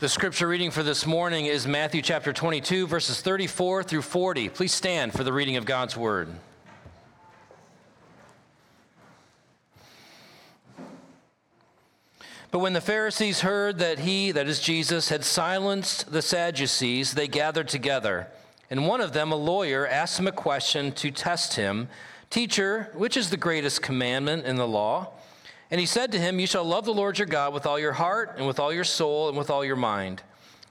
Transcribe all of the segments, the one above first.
The scripture reading for this morning is Matthew chapter 22, verses 34 through 40. Please stand for the reading of God's word. But when the Pharisees heard that he, that is Jesus, had silenced the Sadducees, they gathered together. And one of them, a lawyer, asked him a question to test him Teacher, which is the greatest commandment in the law? And he said to him, You shall love the Lord your God with all your heart, and with all your soul, and with all your mind.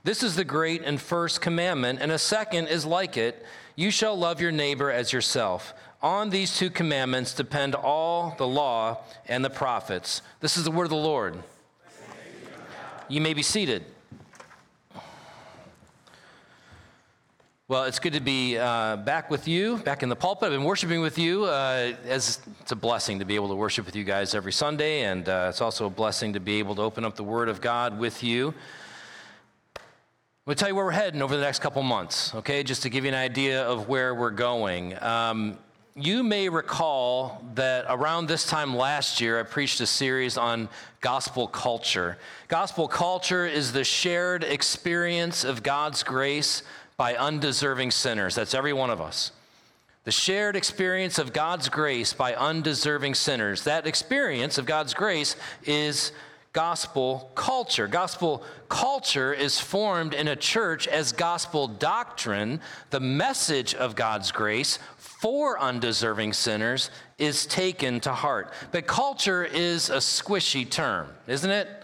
This is the great and first commandment, and a second is like it You shall love your neighbor as yourself. On these two commandments depend all the law and the prophets. This is the word of the Lord. You may be seated. Well, it's good to be uh, back with you, back in the pulpit. I've been worshiping with you. Uh, as it's a blessing to be able to worship with you guys every Sunday, and uh, it's also a blessing to be able to open up the Word of God with you. I'm going to tell you where we're heading over the next couple months, okay? Just to give you an idea of where we're going. Um, you may recall that around this time last year, I preached a series on gospel culture. Gospel culture is the shared experience of God's grace by undeserving sinners. That's every one of us. The shared experience of God's grace by undeserving sinners. That experience of God's grace is gospel culture. Gospel culture is formed in a church as gospel doctrine. The message of God's grace for undeserving sinners is taken to heart. But culture is a squishy term, isn't it?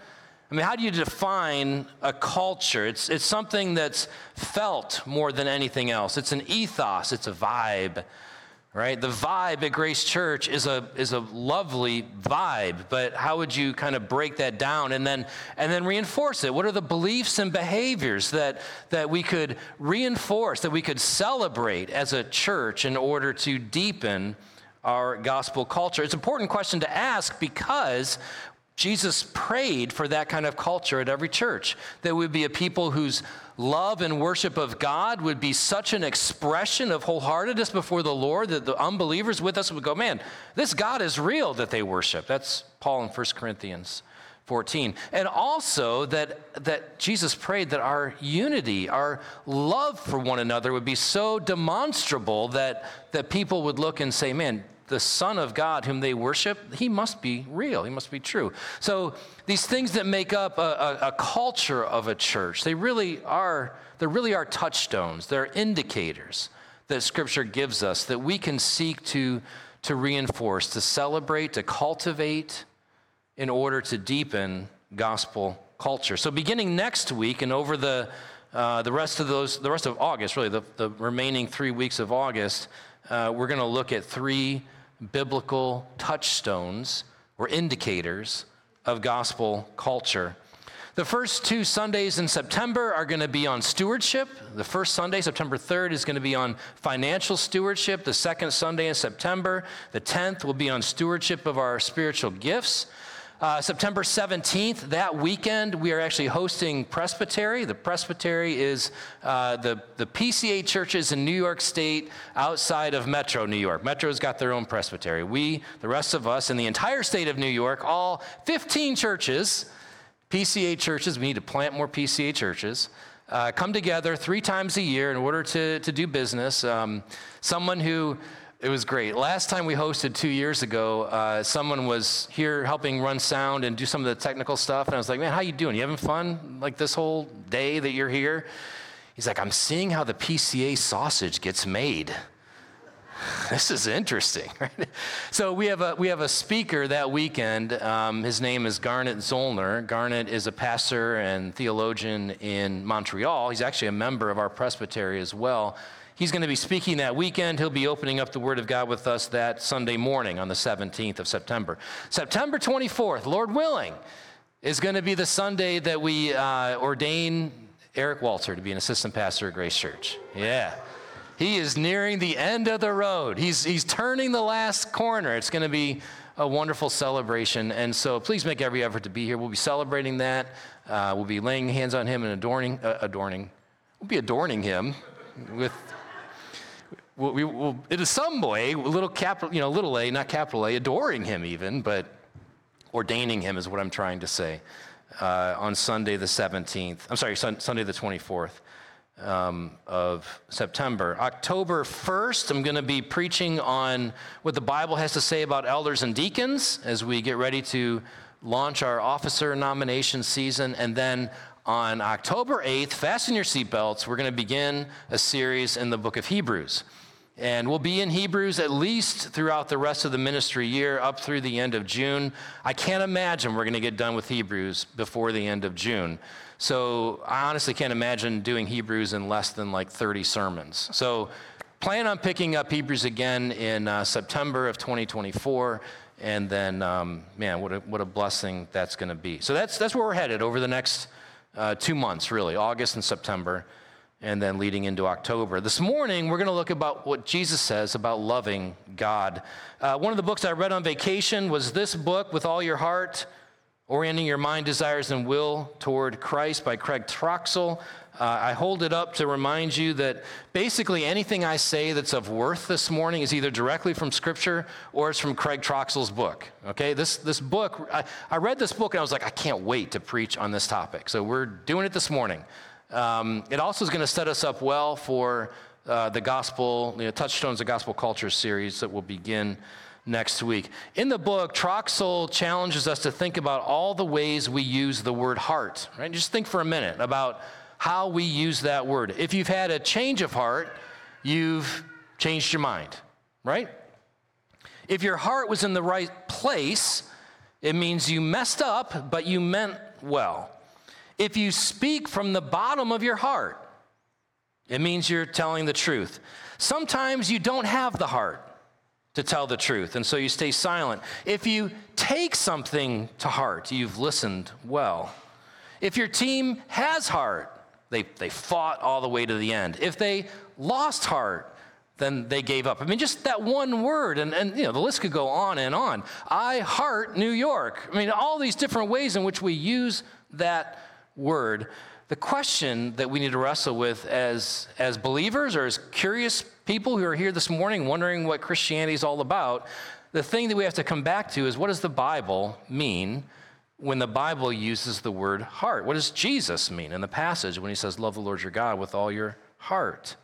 I mean, how do you define a culture? It's, it's something that's felt more than anything else. It's an ethos, it's a vibe, right? The vibe at Grace Church is a, is a lovely vibe, but how would you kind of break that down and then, and then reinforce it? What are the beliefs and behaviors that, that we could reinforce, that we could celebrate as a church in order to deepen? our gospel culture? It's an important question to ask because Jesus prayed for that kind of culture at every church. That would be a people whose love and worship of God would be such an expression of wholeheartedness before the Lord that the unbelievers with us would go, man, this God is real that they worship. That's Paul in 1 Corinthians 14. And also that, that Jesus prayed that our unity, our love for one another would be so demonstrable that, that people would look and say, man, the Son of God whom they worship, he must be real. He must be true. So these things that make up a, a, a, culture of a church, they really are, they really are touchstones. They're indicators that Scripture gives us that we can seek to, to reinforce, to celebrate, to cultivate in order to deepen gospel culture. So beginning next week and over the uh, the rest of those, the rest of August, really, the, the remaining three weeks of August, uh, we're going to look at three biblical touchstones or indicators of gospel culture. The first two Sundays in September are going to be on stewardship. The first Sunday, September 3rd, is going to be on financial stewardship. The second Sunday in September, the 10th, will be on stewardship of our spiritual gifts. Uh, September 17th, that weekend, we are actually hosting Presbytery. The Presbytery is uh, the, the PCA churches in New York State outside of Metro New York. Metro's got their own Presbytery. We, the rest of us in the entire state of New York, all 15 churches, PCA churches, we need to plant more PCA churches. Uh, come together three times a year in order to, to do business. Um, someone who it was great. Last time we hosted two years ago, uh, someone was here helping run sound and do some of the technical stuff, and I was like, "Man, how you doing? You having fun? Like this whole day that you're here?" He's like, "I'm seeing how the PCA sausage gets made." this is interesting. Right? So we have a we have a speaker that weekend. Um, his name is Garnet Zollner. Garnet is a pastor and theologian in Montreal. He's actually a member of our presbytery as well. He's going to be speaking that weekend. He'll be opening up the Word of God with us that Sunday morning on the 17th of September. September 24th, Lord willing, is going to be the Sunday that we uh, ordain Eric Walter to be an assistant pastor at Grace Church. Yeah. He is nearing the end of the road. He's, he's turning the last corner. It's going to be a wonderful celebration. And so please make every effort to be here. We'll be celebrating that. Uh, we'll be laying hands on him and adorning, uh, adorning. We'll be adorning him with we will, in some way, little capital, you know, little a, not capital A, adoring him even, but ordaining him is what I'm trying to say. uh, on Sunday the 17th. I'm sorry, sun, Sunday the 24th um, of September. October 1st, I'm going to be preaching on what the Bible has to say about elders and deacons as we get ready to launch our officer nomination season. And then on October 8th, fasten your seatbelts, we're going to begin a series in the book of Hebrews. And we'll be in Hebrews at least throughout the rest of the ministry year, up through the end of June. I can't imagine we're going to get done with Hebrews before the end of June. So I honestly can't imagine doing Hebrews in less than like 30 sermons. So plan on picking up Hebrews again in uh, September of 2024. And then, um, man, what a, what a blessing that's going to be. So that's, that's where we're headed over the next uh, two months, really, August and September and then leading into October. This morning, we're going to look about what Jesus says about loving God. Uh, one of the books I read on vacation was this book, With All Your Heart, Orienting Your Mind, Desires, and Will Toward Christ by Craig Troxel. Uh, I hold it up to remind you that basically anything I say that's of worth this morning is either directly from Scripture or it's from Craig Troxel's book. Okay, this, this book, I, I read this book and I was like, I can't wait to preach on this topic. So we're doing it this morning. Um, it also is going to set us up well for uh, the gospel, you know, Touchstones of Gospel Culture series that will begin next week. In the book, Troxel challenges us to think about all the ways we use the word heart, right? Just think for a minute about how we use that word. If you've had a change of heart, you've changed your mind, right? If your heart was in the right place, it means you messed up, but you meant well. If you speak from the bottom of your heart, it means you're telling the truth. Sometimes you don't have the heart to tell the truth, and so you stay silent. If you take something to heart, you've listened well. If your team has heart, they, they fought all the way to the end. If they lost heart, then they gave up. I mean, just that one word, and, and you know, the list could go on and on. I heart New York. I mean, all these different ways in which we use that word. The question that we need to wrestle with as, as believers or as curious people who are here this morning wondering what Christianity is all about, the thing that we have to come back to is what does the Bible mean when the Bible uses the word heart? What does Jesus mean in the passage when he says, Love the Lord your God with all your heart?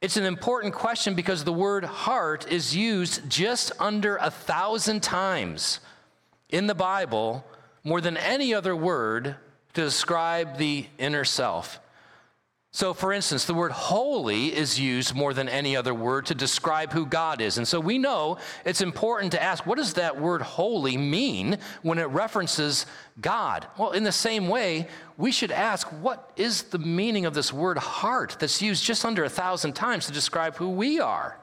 It's an important question because the word heart is used just under a thousand times in the Bible, more than any other word to describe the inner self. So, for instance, the word holy is used more than any other word to describe who God is. And so we know it's important to ask what does that word holy mean when it references God? Well, in the same way, we should ask what is the meaning of this word heart that's used just under a thousand times to describe who we are?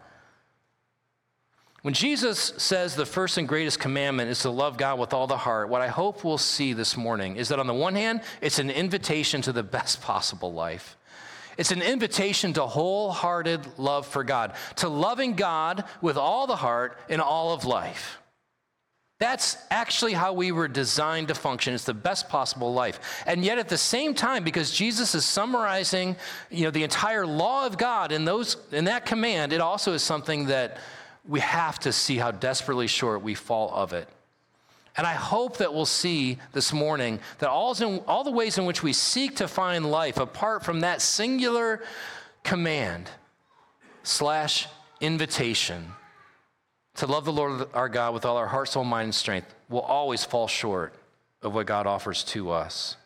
When Jesus says the first and greatest commandment is to love God with all the heart, what I hope we'll see this morning is that on the one hand, it's an invitation to the best possible life. It's an invitation to wholehearted love for God, to loving God with all the heart in all of life. That's actually how we were designed to function. It's the best possible life. And yet at the same time, because Jesus is summarizing, you know, the entire law of God in those in that command, it also is something that we have to see how desperately short we fall of it. And I hope that we'll see this morning that all, in, all the ways in which we seek to find life apart from that singular command slash invitation to love the Lord our God with all our heart, soul, mind, and strength will always fall short of what God offers to us.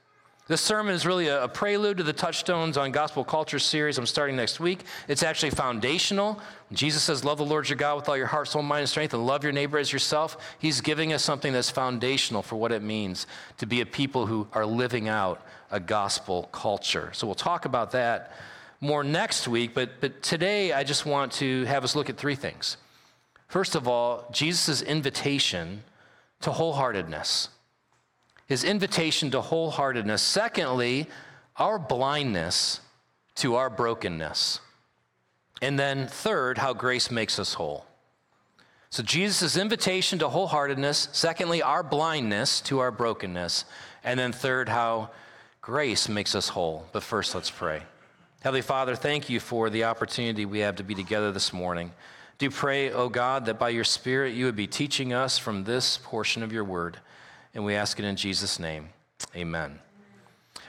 This sermon is really a, prelude to the Touchstones on Gospel Culture series I'm starting next week. It's actually foundational. Jesus says, Love the Lord your God with all your heart, soul, mind, and strength, and love your neighbor as yourself. He's giving us something that's foundational for what it means to be a people who are living out a gospel culture. So we'll talk about that more next week, but, but today I just want to have us look at three things. First of all, Jesus' invitation to wholeheartedness his invitation to wholeheartedness. Secondly, our blindness to our brokenness. And then, third, how grace makes us whole. So, Jesus' invitation to wholeheartedness. Secondly, our blindness to our brokenness. And then, third, how grace makes us whole. But first, let's pray. Heavenly Father, thank you for the opportunity we have to be together this morning. Do pray, O oh God, that by your Spirit you would be teaching us from this portion of your word. And we ask it in Jesus' name. Amen.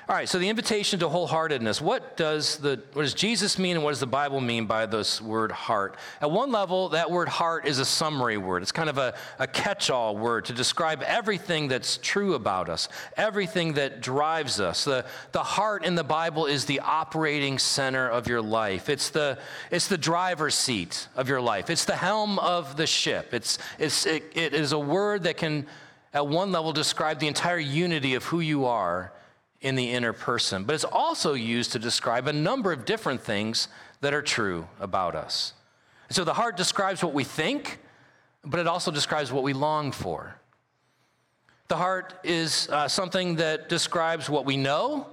All right, so the invitation to wholeheartedness. What does the what does Jesus mean and what does the Bible mean by this word heart? At one level, that word heart is a summary word. It's kind of a, a catch-all word to describe everything that's true about us, everything that drives us. The, the heart in the Bible is the operating center of your life. It's the it's the driver's seat of your life. It's the helm of the ship. It's it's it, it is a word that can at one level describe the entire unity of who you are in the inner person, but it's also used to describe a number of different things that are true about us. So the heart describes what we think, but it also describes what we long for. The heart is uh, something that describes what we know,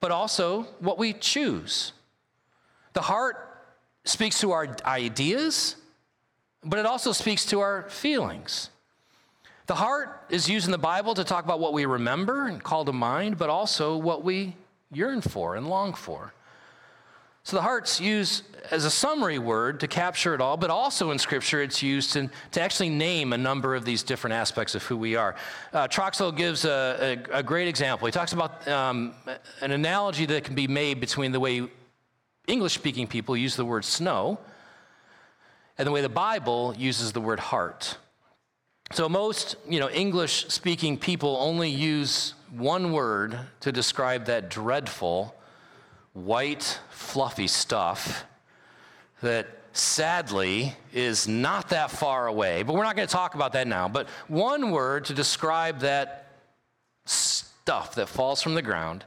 but also what we choose. The heart speaks to our ideas, but it also speaks to our feelings. The heart is used in the Bible to talk about what we remember and call to mind, but also what we yearn for and long for. So the heart's used as a summary word to capture it all, but also in Scripture it's used to, to actually name a number of these different aspects of who we are. Uh, Troxel gives a, a, a, great example. He talks about um, an analogy that can be made between the way English speaking people use the word snow and the way the Bible uses the word heart. So most, you know, English speaking people only use one word to describe that dreadful white fluffy stuff that sadly is not that far away. But we're not going to talk about that now. But one word to describe that stuff that falls from the ground.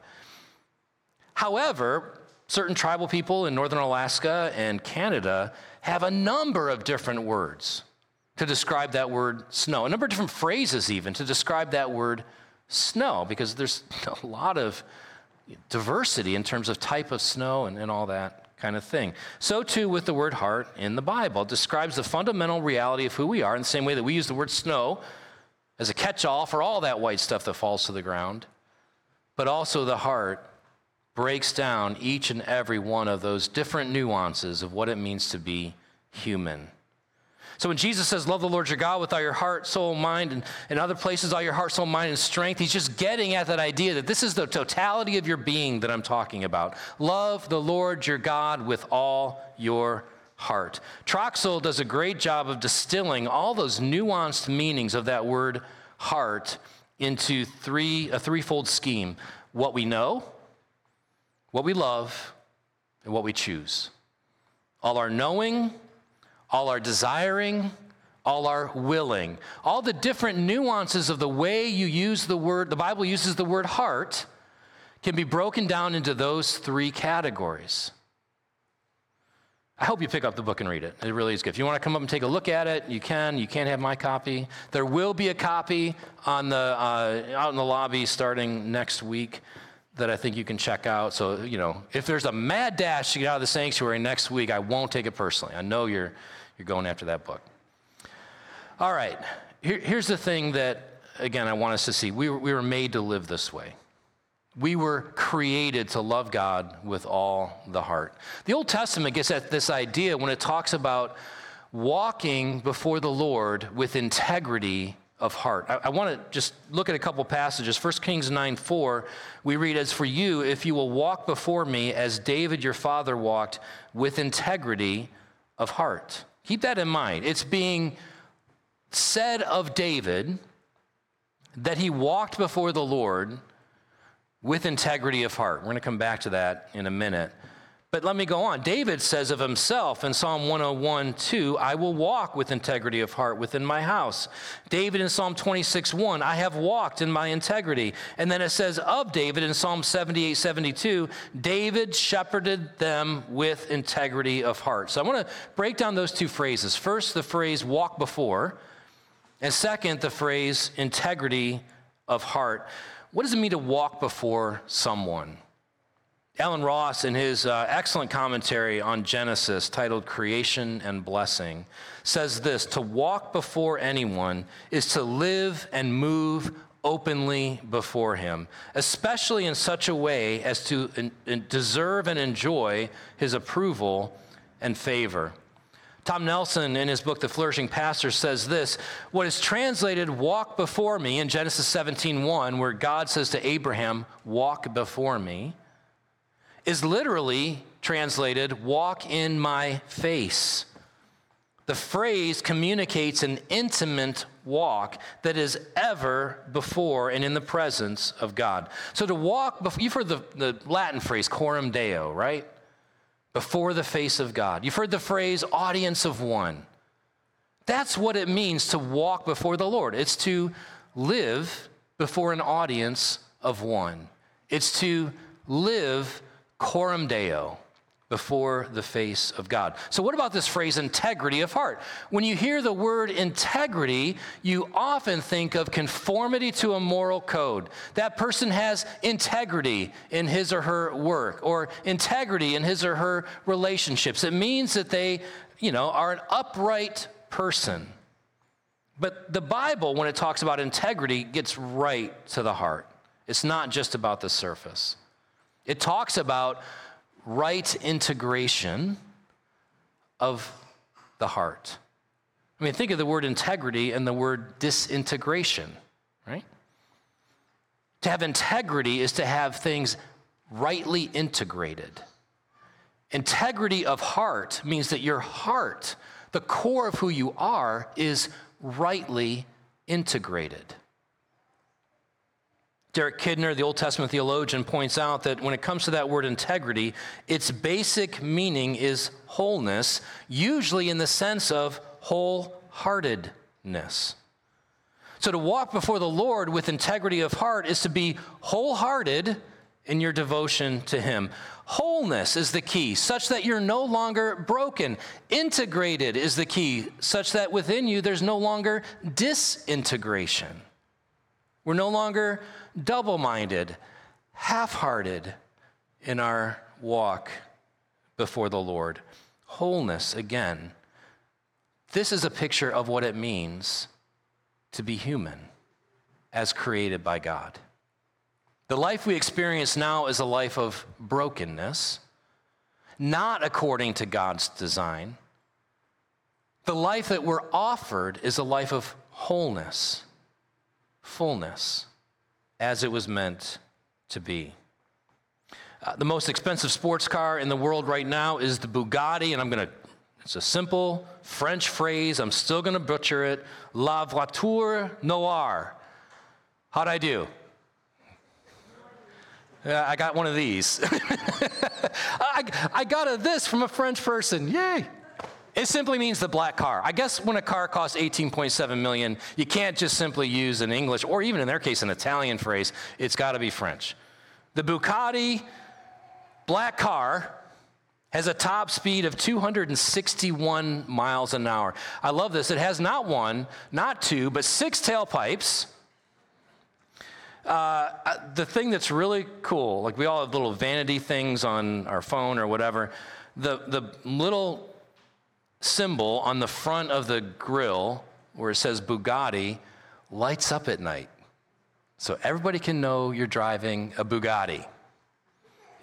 However, certain tribal people in northern Alaska and Canada have a number of different words to describe that word snow. A number of different phrases, even, to describe that word snow, because there's a lot of diversity in terms of type of snow and, and all that kind of thing. So, too, with the word heart in the Bible. It describes the fundamental reality of who we are in the same way that we use the word snow as a catch all for all that white stuff that falls to the ground. But also, the heart breaks down each and every one of those different nuances of what it means to be human. So when Jesus says, Love the Lord your God with all your heart, soul, mind, and, and other places, all your heart, soul, mind, and strength, he's just getting at that idea that this is the totality of your being that I'm talking about. Love the Lord your God with all your heart. Troxel does a great job of distilling all those nuanced meanings of that word heart into three, a threefold scheme what we know, what we love, and what we choose. All our knowing, all our desiring, all our willing. All the different nuances of the way you use the word, the Bible uses the word heart, can be broken down into those three categories. I hope you pick up the book and read it. It really is good. If you want to come up and take a look at it, you can. You can't have my copy. There will be a copy on the uh, out in the lobby starting next week that I think you can check out. So you know, if there's a mad dash to get out of the sanctuary next week, I won't take it personally. I know you're you're going after that book. All right, Here, here's the thing that, again, I want us to see. We were, we were made to live this way. We were created to love God with all the heart. The Old Testament gets at this idea when it talks about walking before the Lord with integrity of heart. I, I want to just look at a couple passages. 1 Kings 9 4, we read, As for you, if you will walk before me as David your father walked with integrity of heart. Keep that in mind. It's being said of David that he walked before the Lord with integrity of heart. We're going to come back to that in a minute. But let me go on. David says of himself in Psalm 101 2, I will walk with integrity of heart within my house. David in Psalm 26 1, I have walked in my integrity. And then it says of David in Psalm 78 72, David shepherded them with integrity of heart. So I want to break down those two phrases. First, the phrase walk before, and second, the phrase integrity of heart. What does it mean to walk before someone? Allen Ross, in his uh, excellent commentary on Genesis titled Creation and Blessing, says this To walk before anyone is to live and move openly before him, especially in such a way as to in, in deserve and enjoy his approval and favor. Tom Nelson, in his book, The Flourishing Pastor, says this What is translated, walk before me, in Genesis 17 1, where God says to Abraham, walk before me, is literally translated, walk in my face. The phrase communicates an intimate walk that is ever before and in the presence of God. So to walk, before, you've heard the, the Latin phrase, coram deo, right? Before the face of God. You've heard the phrase, audience of one. That's what it means to walk before the Lord. It's to live before an audience of one. It's to live coram deo before the face of God. So, what about this phrase, integrity of heart? When you hear the word integrity, you often think of conformity to a moral code. That person has integrity in his or her work or integrity in his or her relationships. It means that they, you know, are an upright person. But the Bible, when it talks about integrity, gets right to the heart. It's not just about the surface. It talks about right integration of the heart. I mean, think of the word integrity and the word disintegration, right? To have integrity is to have things rightly integrated. Integrity of heart means that your heart, the core of who you are, is rightly integrated. Derek Kidner, the Old Testament theologian, points out that when it comes to that word integrity, its basic meaning is wholeness, usually in the sense of wholeheartedness. So to walk before the Lord with integrity of heart is to be wholehearted in your devotion to Him. Wholeness is the key, such that you're no longer broken. Integrated is the key, such that within you there's no longer disintegration. We're no longer double minded, half hearted in our walk before the Lord. Wholeness, again. This is a picture of what it means to be human as created by God. The life we experience now is a life of brokenness, not according to God's design. The life that we're offered is a life of wholeness, fullness as it was meant to be. Uh, the most expensive sports car in the world right now is the Bugatti, and I'm going to, it's a simple French phrase. I'm still going to butcher it La voiture noire. How'd I do? Yeah, I got one of these. I, I got a this from a French person. Yay! It simply means the black car. I guess when a car costs 18.7 million, you can't just simply use an English or even in their case an Italian phrase. It's got to be French. The Bugatti black car has a top speed of 261 miles an hour. I love this. It has not one, not two, but six tailpipes. Uh, the thing that's really cool, like we all have little vanity things on our phone or whatever, the, the little symbol on the front of the grill where it says Bugatti lights up at night. So everybody can know you're driving a Bugatti.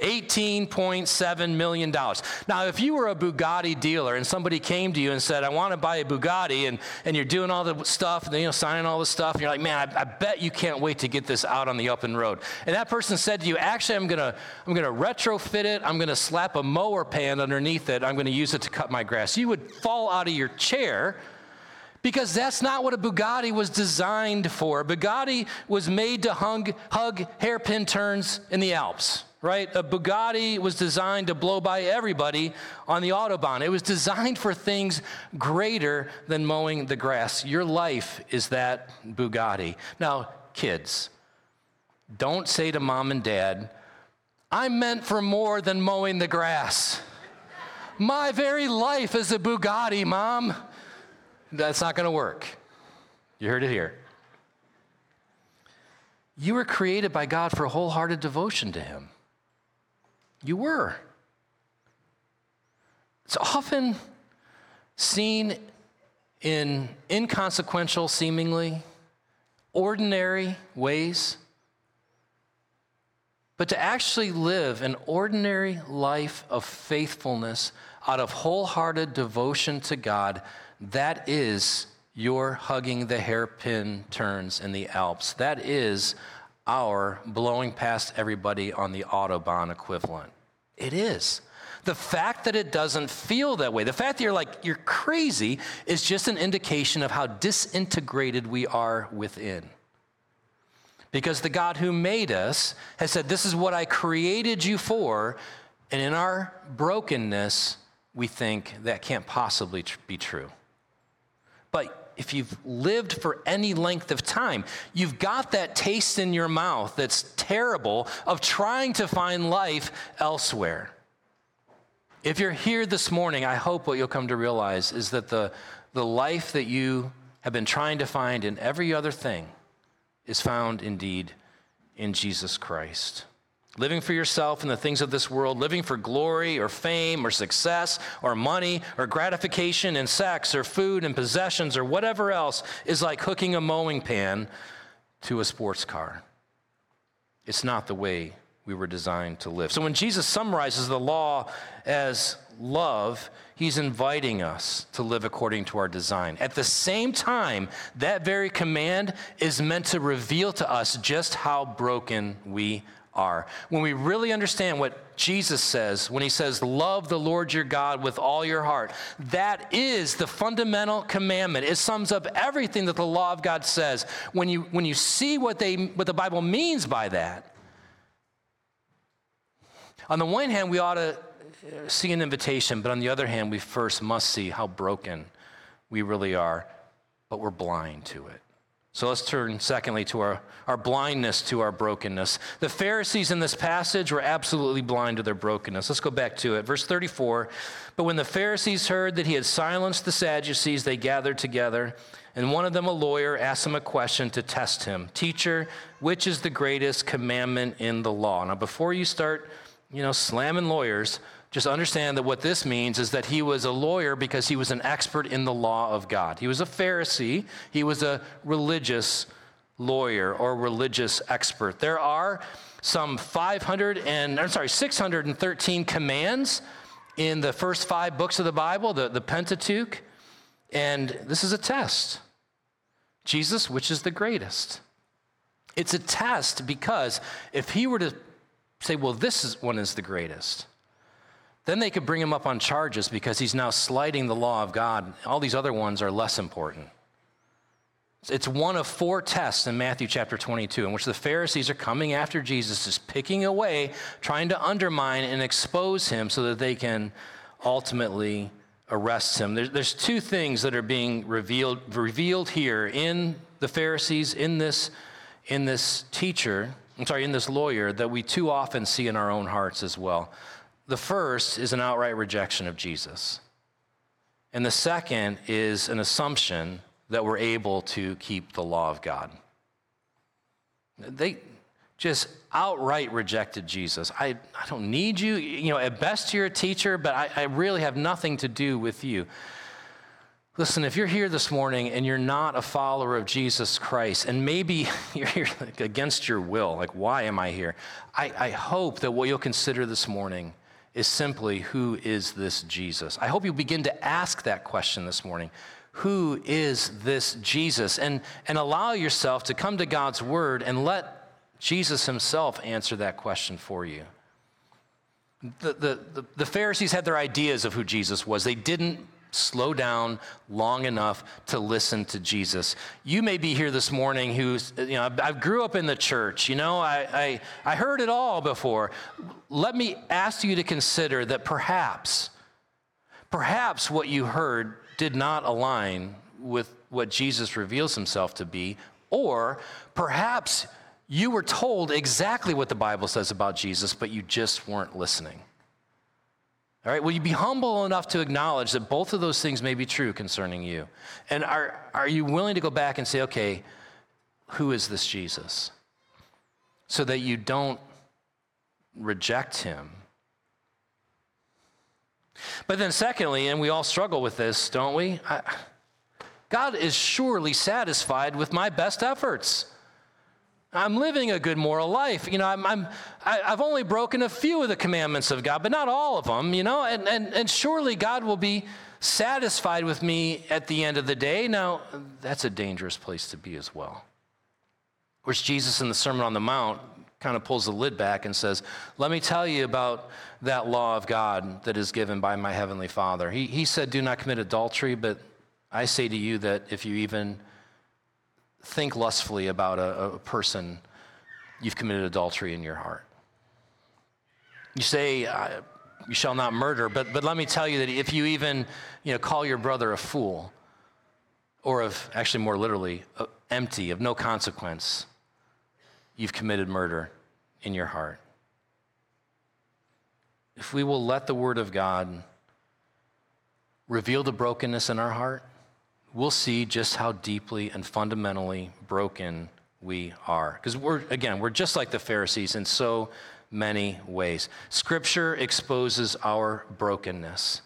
$18.7 million. Now, if you were a Bugatti dealer and somebody came to you and said, I want to buy a Bugatti, and, and you're doing all the stuff, and, you know, signing all the stuff, and you're like, man, I, I bet you can't wait to get this out on the open road. And that person said to you, actually, I'm going to I'm to retrofit it, I'm going to slap a mower pan underneath it, I'm going to use it to cut my grass. You would fall out of your chair because that's not what a Bugatti was designed for. A Bugatti was made to hug, hug hairpin turns in the Alps right? A Bugatti was designed to blow by everybody on the Autobahn. It was designed for things greater than mowing the grass. Your life is that Bugatti. Now, kids, don't say to mom and dad, I'm meant for more than mowing the grass. My very life is a Bugatti, mom. That's not going to work. You heard it here. You were created by God for wholehearted devotion to Him. You were. It's often seen in inconsequential, seemingly ordinary ways. but to actually live an ordinary life of faithfulness out of wholehearted devotion to God, that is your hugging the hairpin turns in the Alps. That is our blowing past everybody on the Autobahn equivalent. It is. The fact that it doesn't feel that way, the fact that you're like, you're crazy, is just an indication of how disintegrated we are within. Because the God who made us has said, This is what I created you for. And in our brokenness, we think that can't possibly be true. But if you've lived for any length of time, you've got that taste in your mouth that's terrible of trying to find life elsewhere. If you're here this morning, I hope what you'll come to realize is that the, the life that you have been trying to find in every other thing is found indeed in Jesus Christ. Living for yourself and the things of this world, living for glory or fame or success or money or gratification and sex or food and possessions or whatever else is like hooking a mowing pan to a sports car. It's not the way we were designed to live. So when Jesus summarizes the law as love, he's inviting us to live according to our design. At the same time, that very command is meant to reveal to us just how broken we are. When we really understand what Jesus says, when he says, Love the Lord your God with all your heart, that is the fundamental commandment. It sums up everything that the law of God says. When you, when you see what, they, what the Bible means by that, on the one hand, we ought to uh, see an invitation, but on the other hand, we first must see how broken we really are, but we're blind to it. So let's turn, secondly, to our, our blindness to our brokenness. The Pharisees in this passage were absolutely blind to their brokenness. Let's go back to it. Verse 34 But when the Pharisees heard that he had silenced the Sadducees, they gathered together, and one of them, a lawyer, asked him a question to test him Teacher, which is the greatest commandment in the law? Now, before you start you know, slamming lawyers, just understand that what this means is that he was a lawyer because he was an expert in the law of God. He was a Pharisee, he was a religious lawyer or religious expert. There are some 500 and, I'm sorry, 613 commands in the first five books of the Bible, the, the Pentateuch, and this is a test. Jesus, which is the greatest? It's a test because if he were to say, well, this is, one is the greatest. Then they could bring him up on charges because he's now slighting the law of God. All these other ones are less important. It's one of four tests in Matthew chapter 22 in which the Pharisees are coming after Jesus, just picking away, trying to undermine and expose him so that they can ultimately arrest him. There's, there's two things that are being revealed, revealed here in the Pharisees, in this, in this teacher. I'm sorry, in this lawyer that we too often see in our own hearts as well. The first is an outright rejection of Jesus. And the second is an assumption that we're able to keep the law of God. They just outright rejected Jesus. I, I don't need you. You know, at best you're a teacher, but I, I really have nothing to do with you. Listen, if you're here this morning and you're not a follower of Jesus Christ, and maybe you're here against your will, like, why am I here? I, I, hope that what you'll consider this morning is simply, who is this Jesus? I hope you begin to ask that question this morning. Who is this Jesus? And, and allow yourself to come to God's word and let Jesus himself answer that question for you. The, the, the, the Pharisees had their ideas of who Jesus was. They didn't slow down long enough to listen to Jesus. You may be here this morning who's, you know, I grew up in the church, you know, I, I, I heard it all before. Let me ask you to consider that perhaps, perhaps what you heard did not align with what Jesus reveals himself to be, or perhaps you were told exactly what the Bible says about Jesus, but you just weren't listening. All right, will you be humble enough to acknowledge that both of those things may be true concerning you? And are, are you willing to go back and say, okay, who is this Jesus? So that you don't reject him. But then, secondly, and we all struggle with this, don't we? I, God is surely satisfied with my best efforts. I'm living a good moral life. You know, I'm, I'm, I, i have only broken a few of the commandments of God, but not all of them, you know, and, and, and surely God will be satisfied with me at the end of the day. Now, that's a dangerous place to be as well. Of course, Jesus in the Sermon on the Mount kind of pulls the lid back and says, Let me tell you about that law of God that is given by my Heavenly Father. He, he said, Do not commit adultery, but I say to you that if you even think lustfully about a, a person, you've committed adultery in your heart. You say, You shall not murder, but, but let me tell you that if you even you know, call your brother a fool, or of actually more literally, empty, of no consequence, you've committed murder in your heart. If we will let the Word of God reveal the brokenness in our heart, we'll see just how deeply and fundamentally broken we are. Because we're, again, we're just like the Pharisees in so many ways. Scripture exposes our brokenness.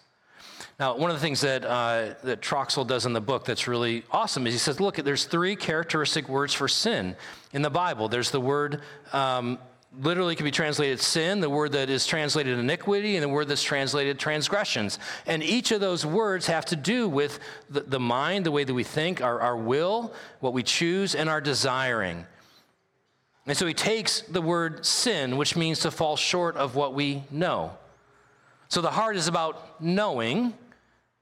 Now, one of the things that, uh, that Troxel does in the book that's really awesome is he says, look, there's three characteristic words for sin in the Bible. There's the word, um, literally can be translated sin, the word that is translated iniquity, and the word that's translated transgressions. And each of those words have to do with the, the mind, the way that we think, our, our will, what we choose, and our desiring. And so he takes the word sin, which means to fall short of what we know. So the heart is about knowing,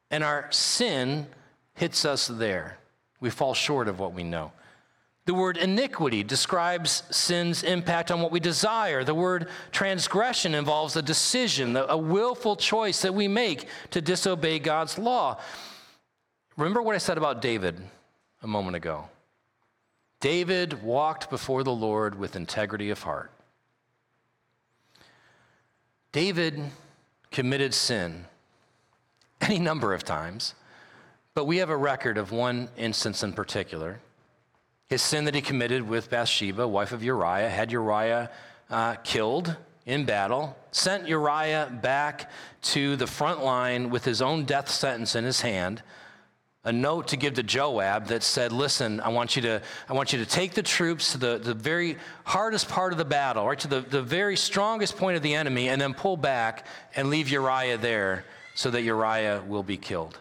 and our sin hits us there. We fall short of what we know. The word iniquity describes sin's impact on what we desire. The word transgression involves a decision, a willful choice that we make to disobey God's law. Remember what I said about David a moment ago. David walked before the Lord with integrity of heart. David committed sin any number of times, but we have a record of one instance in particular. His sin that he committed with Bathsheba, wife of Uriah, had Uriah uh, killed in battle, sent Uriah back to the front line with his own death sentence in his hand. A note to give to Joab that said, Listen, I want you to, I want you to take the troops to the, the very hardest part of the battle, right, to the, the very strongest point of the enemy, and then pull back and leave Uriah there so that Uriah will be killed.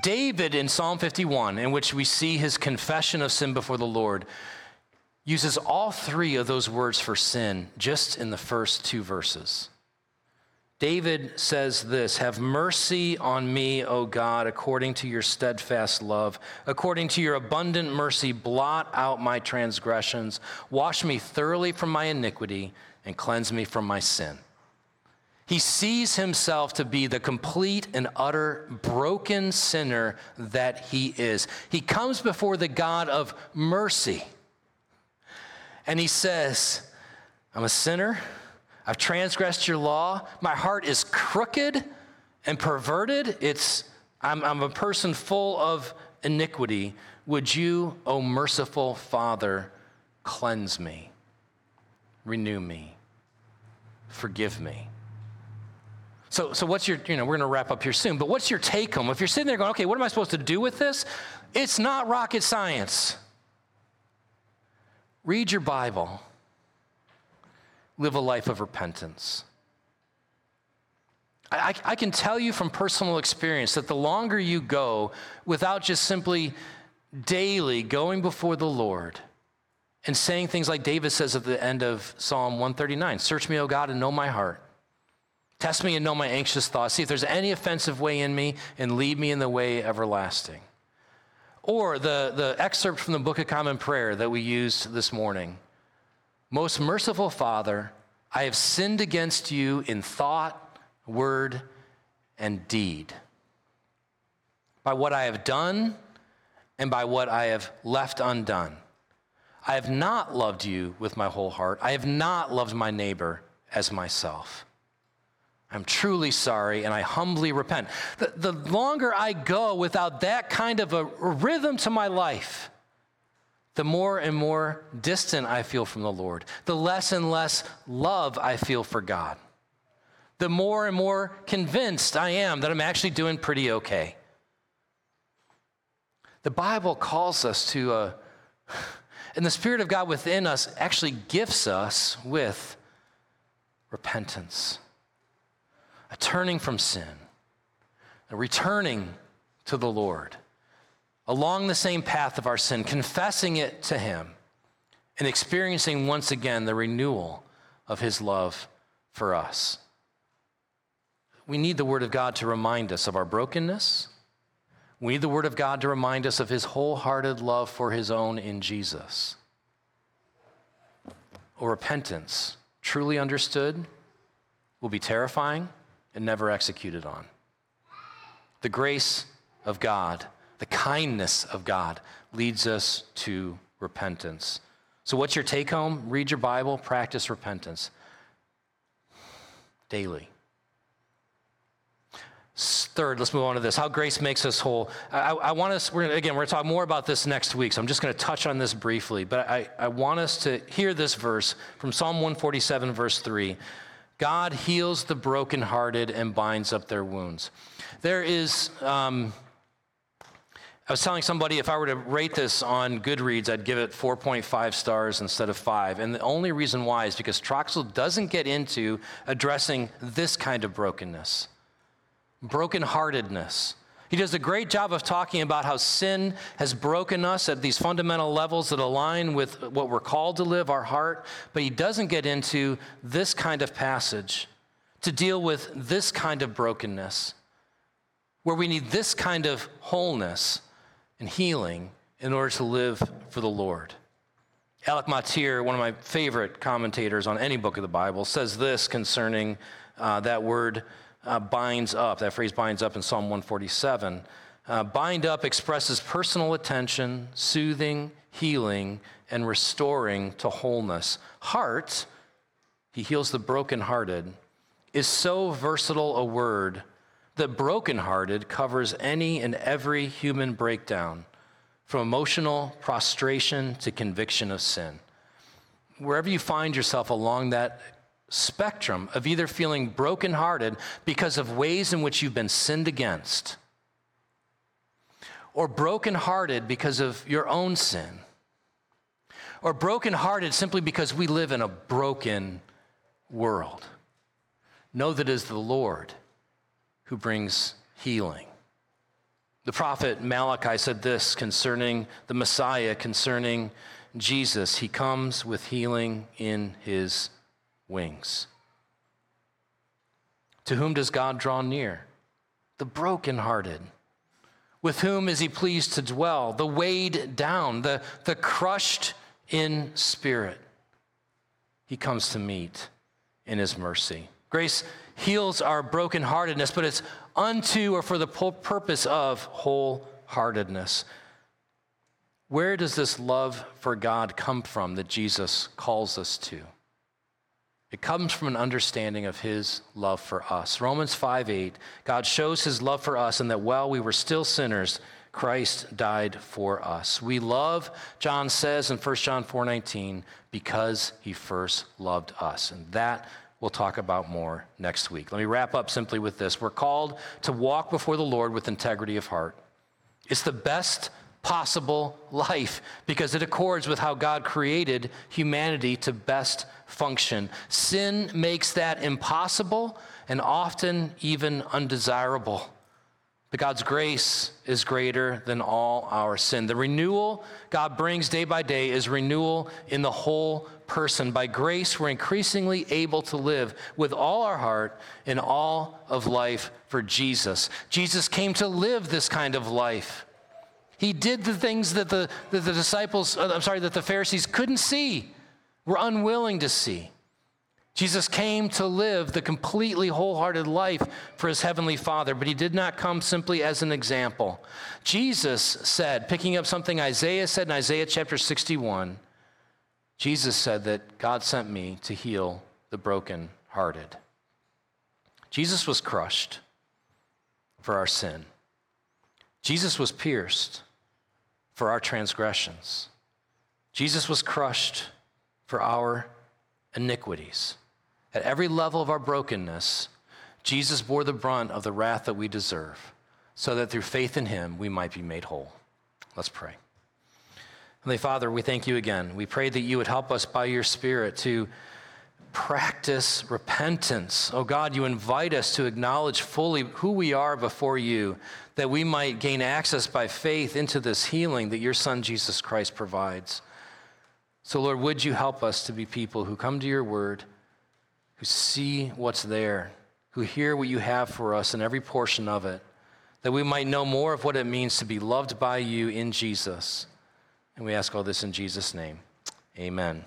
David in Psalm 51, in which we see his confession of sin before the Lord, uses all three of those words for sin just in the first two verses. David says this Have mercy on me, O God, according to your steadfast love. According to your abundant mercy, blot out my transgressions. Wash me thoroughly from my iniquity and cleanse me from my sin. He sees himself to be the complete and utter broken sinner that he is. He comes before the God of mercy and he says, I'm a sinner. I've transgressed your law. My heart is crooked and perverted. It's, I'm, I'm a person full of iniquity. Would you, O merciful Father, cleanse me, renew me, forgive me? So, so what's your, you know, we're going to wrap up here soon, but what's your take home? If you're sitting there going, okay, what am I supposed to do with this? It's not rocket science. Read your Bible, live a life of repentance. I, I, can tell you from personal experience that the longer you go without just simply daily going before the Lord and saying things like David says at the end of Psalm 139 Search me, O God, and know my heart. Test me and know my anxious thoughts. See if there's any offensive way in me and lead me in the way everlasting. Or the, the excerpt from the Book of Common Prayer that we used this morning Most merciful Father, I have sinned against you in thought, word, and deed. By what I have done and by what I have left undone. I have not loved you with my whole heart. I have not loved my neighbor as myself. I'm truly sorry and I humbly repent. The, the longer I go without that kind of a rhythm to my life, the more and more distant I feel from the Lord, the less and less love I feel for God, the more and more convinced I am that I'm actually doing pretty okay. The Bible calls us to a, uh, And the Spirit of God within us actually gifts us with repentance, a turning from sin, a returning to the Lord, along the same path of our sin, confessing it to Him, and experiencing once again the renewal of His love for us. We need the Word of God to remind us of our brokenness. We need the Word of God to remind us of His wholehearted love for His own in Jesus. Or repentance, truly understood, will be terrifying and never executed on. The grace of God, the kindness of God leads us to repentance. So, what's your take home? Read your Bible, practice repentance daily. Third, let's move on to this how grace makes us whole. I, I want us, we're, again, we're going to talk more about this next week, so I'm just going to touch on this briefly. But I, I want us to hear this verse from Psalm 147, verse 3. God heals the brokenhearted and binds up their wounds. There is, um, I was telling somebody if I were to rate this on Goodreads, I'd give it 4.5 stars instead of five. And the only reason why is because Troxel doesn't get into addressing this kind of brokenness brokenheartedness. He does a great job of talking about how sin has broken us at these fundamental levels that align with what we're called to live, our heart, but he doesn't get into this kind of passage to deal with this kind of brokenness, where we need this kind of wholeness and healing in order to live for the Lord. Alec Motyer, one of my favorite commentators on any book of the Bible, says this concerning uh, that word uh, binds up. That phrase binds up in Psalm 147. Uh, bind up expresses personal attention, soothing, healing, and restoring to wholeness. Heart, he heals the brokenhearted, is so versatile a word that brokenhearted covers any and every human breakdown, from emotional prostration to conviction of sin. Wherever you find yourself along that spectrum of either feeling brokenhearted because of ways in which you've been sinned against, or brokenhearted because of your own sin, or brokenhearted simply because we live in a broken world. Know that it is the Lord who brings healing. The prophet Malachi said this concerning the Messiah, concerning Jesus. He comes with healing in his wings. To whom does God draw near? The brokenhearted. With whom is he pleased to dwell? The weighed down, the, the crushed in spirit. He comes to meet in his mercy. Grace heals our brokenheartedness, but it's unto or for the purpose of wholeheartedness. Where does this love for God come from that Jesus calls us to? It comes from an understanding of his love for us. Romans 5 8, God shows his love for us, and that while we were still sinners, Christ died for us. We love, John says in 1 John 4 19, because he first loved us. And that we'll talk about more next week. Let me wrap up simply with this. We're called to walk before the Lord with integrity of heart. It's the best possible life because it accords with how God created humanity to best function. Sin makes that impossible and often even undesirable. But God's grace is greater than all our sin. The renewal God brings day by day is renewal in the whole person. By grace, we're increasingly able to live with all our heart in all of life for Jesus. Jesus came to live this kind of life. He did the things that the, that the disciples, uh, I'm sorry, that the Pharisees couldn't see, were unwilling to see. Jesus came to live the completely wholehearted life for his heavenly Father, but he did not come simply as an example. Jesus said, picking up something Isaiah said in Isaiah chapter 61, Jesus said that God sent me to heal the brokenhearted. Jesus was crushed for our sin. Jesus was pierced for our transgressions. Jesus was crushed for our iniquities. At every level of our brokenness, Jesus bore the brunt of the wrath that we deserve, so that through faith in him we might be made whole. Let's pray. Heavenly Father, we thank you again. We pray that you would help us by your Spirit to practice repentance. Oh God, you invite us to acknowledge fully who we are before you, that we might gain access by faith into this healing that your Son Jesus Christ provides. So, Lord, would you help us to be people who come to your word, who see what's there, who hear what you have for us in every portion of it, that we might know more of what it means to be loved by you in Jesus. And we ask all this in Jesus' name. Amen.